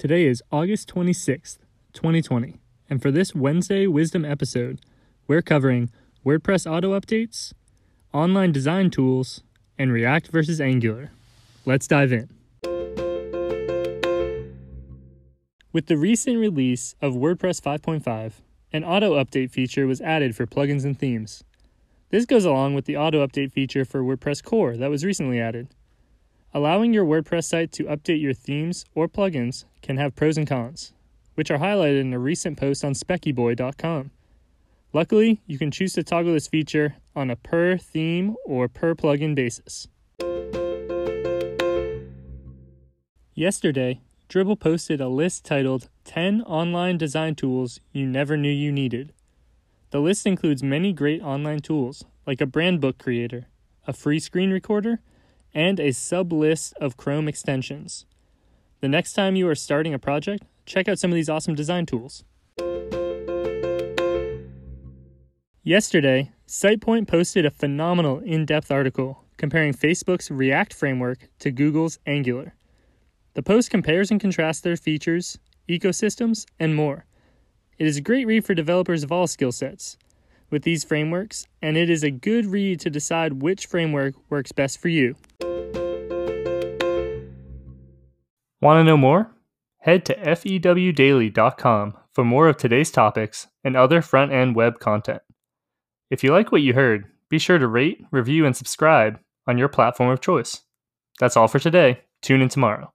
Today is August 26th, 2020, and for this Wednesday Wisdom episode, we're covering WordPress auto updates, online design tools, and React versus Angular. Let's dive in. With the recent release of WordPress 5.5, an auto update feature was added for plugins and themes. This goes along with the auto update feature for WordPress core that was recently added. Allowing your WordPress site to update your themes or plugins can have pros and cons, which are highlighted in a recent post on speckyboy.com. Luckily, you can choose to toggle this feature on a per theme or per plugin basis. Yesterday, Dribbble posted a list titled 10 Online Design Tools You Never Knew You Needed. The list includes many great online tools, like a brand book creator, a free screen recorder, and a sub list of Chrome extensions. The next time you are starting a project, check out some of these awesome design tools. Yesterday, SitePoint posted a phenomenal in depth article comparing Facebook's React framework to Google's Angular. The post compares and contrasts their features, ecosystems, and more. It is a great read for developers of all skill sets with these frameworks, and it is a good read to decide which framework works best for you. Want to know more? Head to fewdaily.com for more of today's topics and other front end web content. If you like what you heard, be sure to rate, review, and subscribe on your platform of choice. That's all for today. Tune in tomorrow.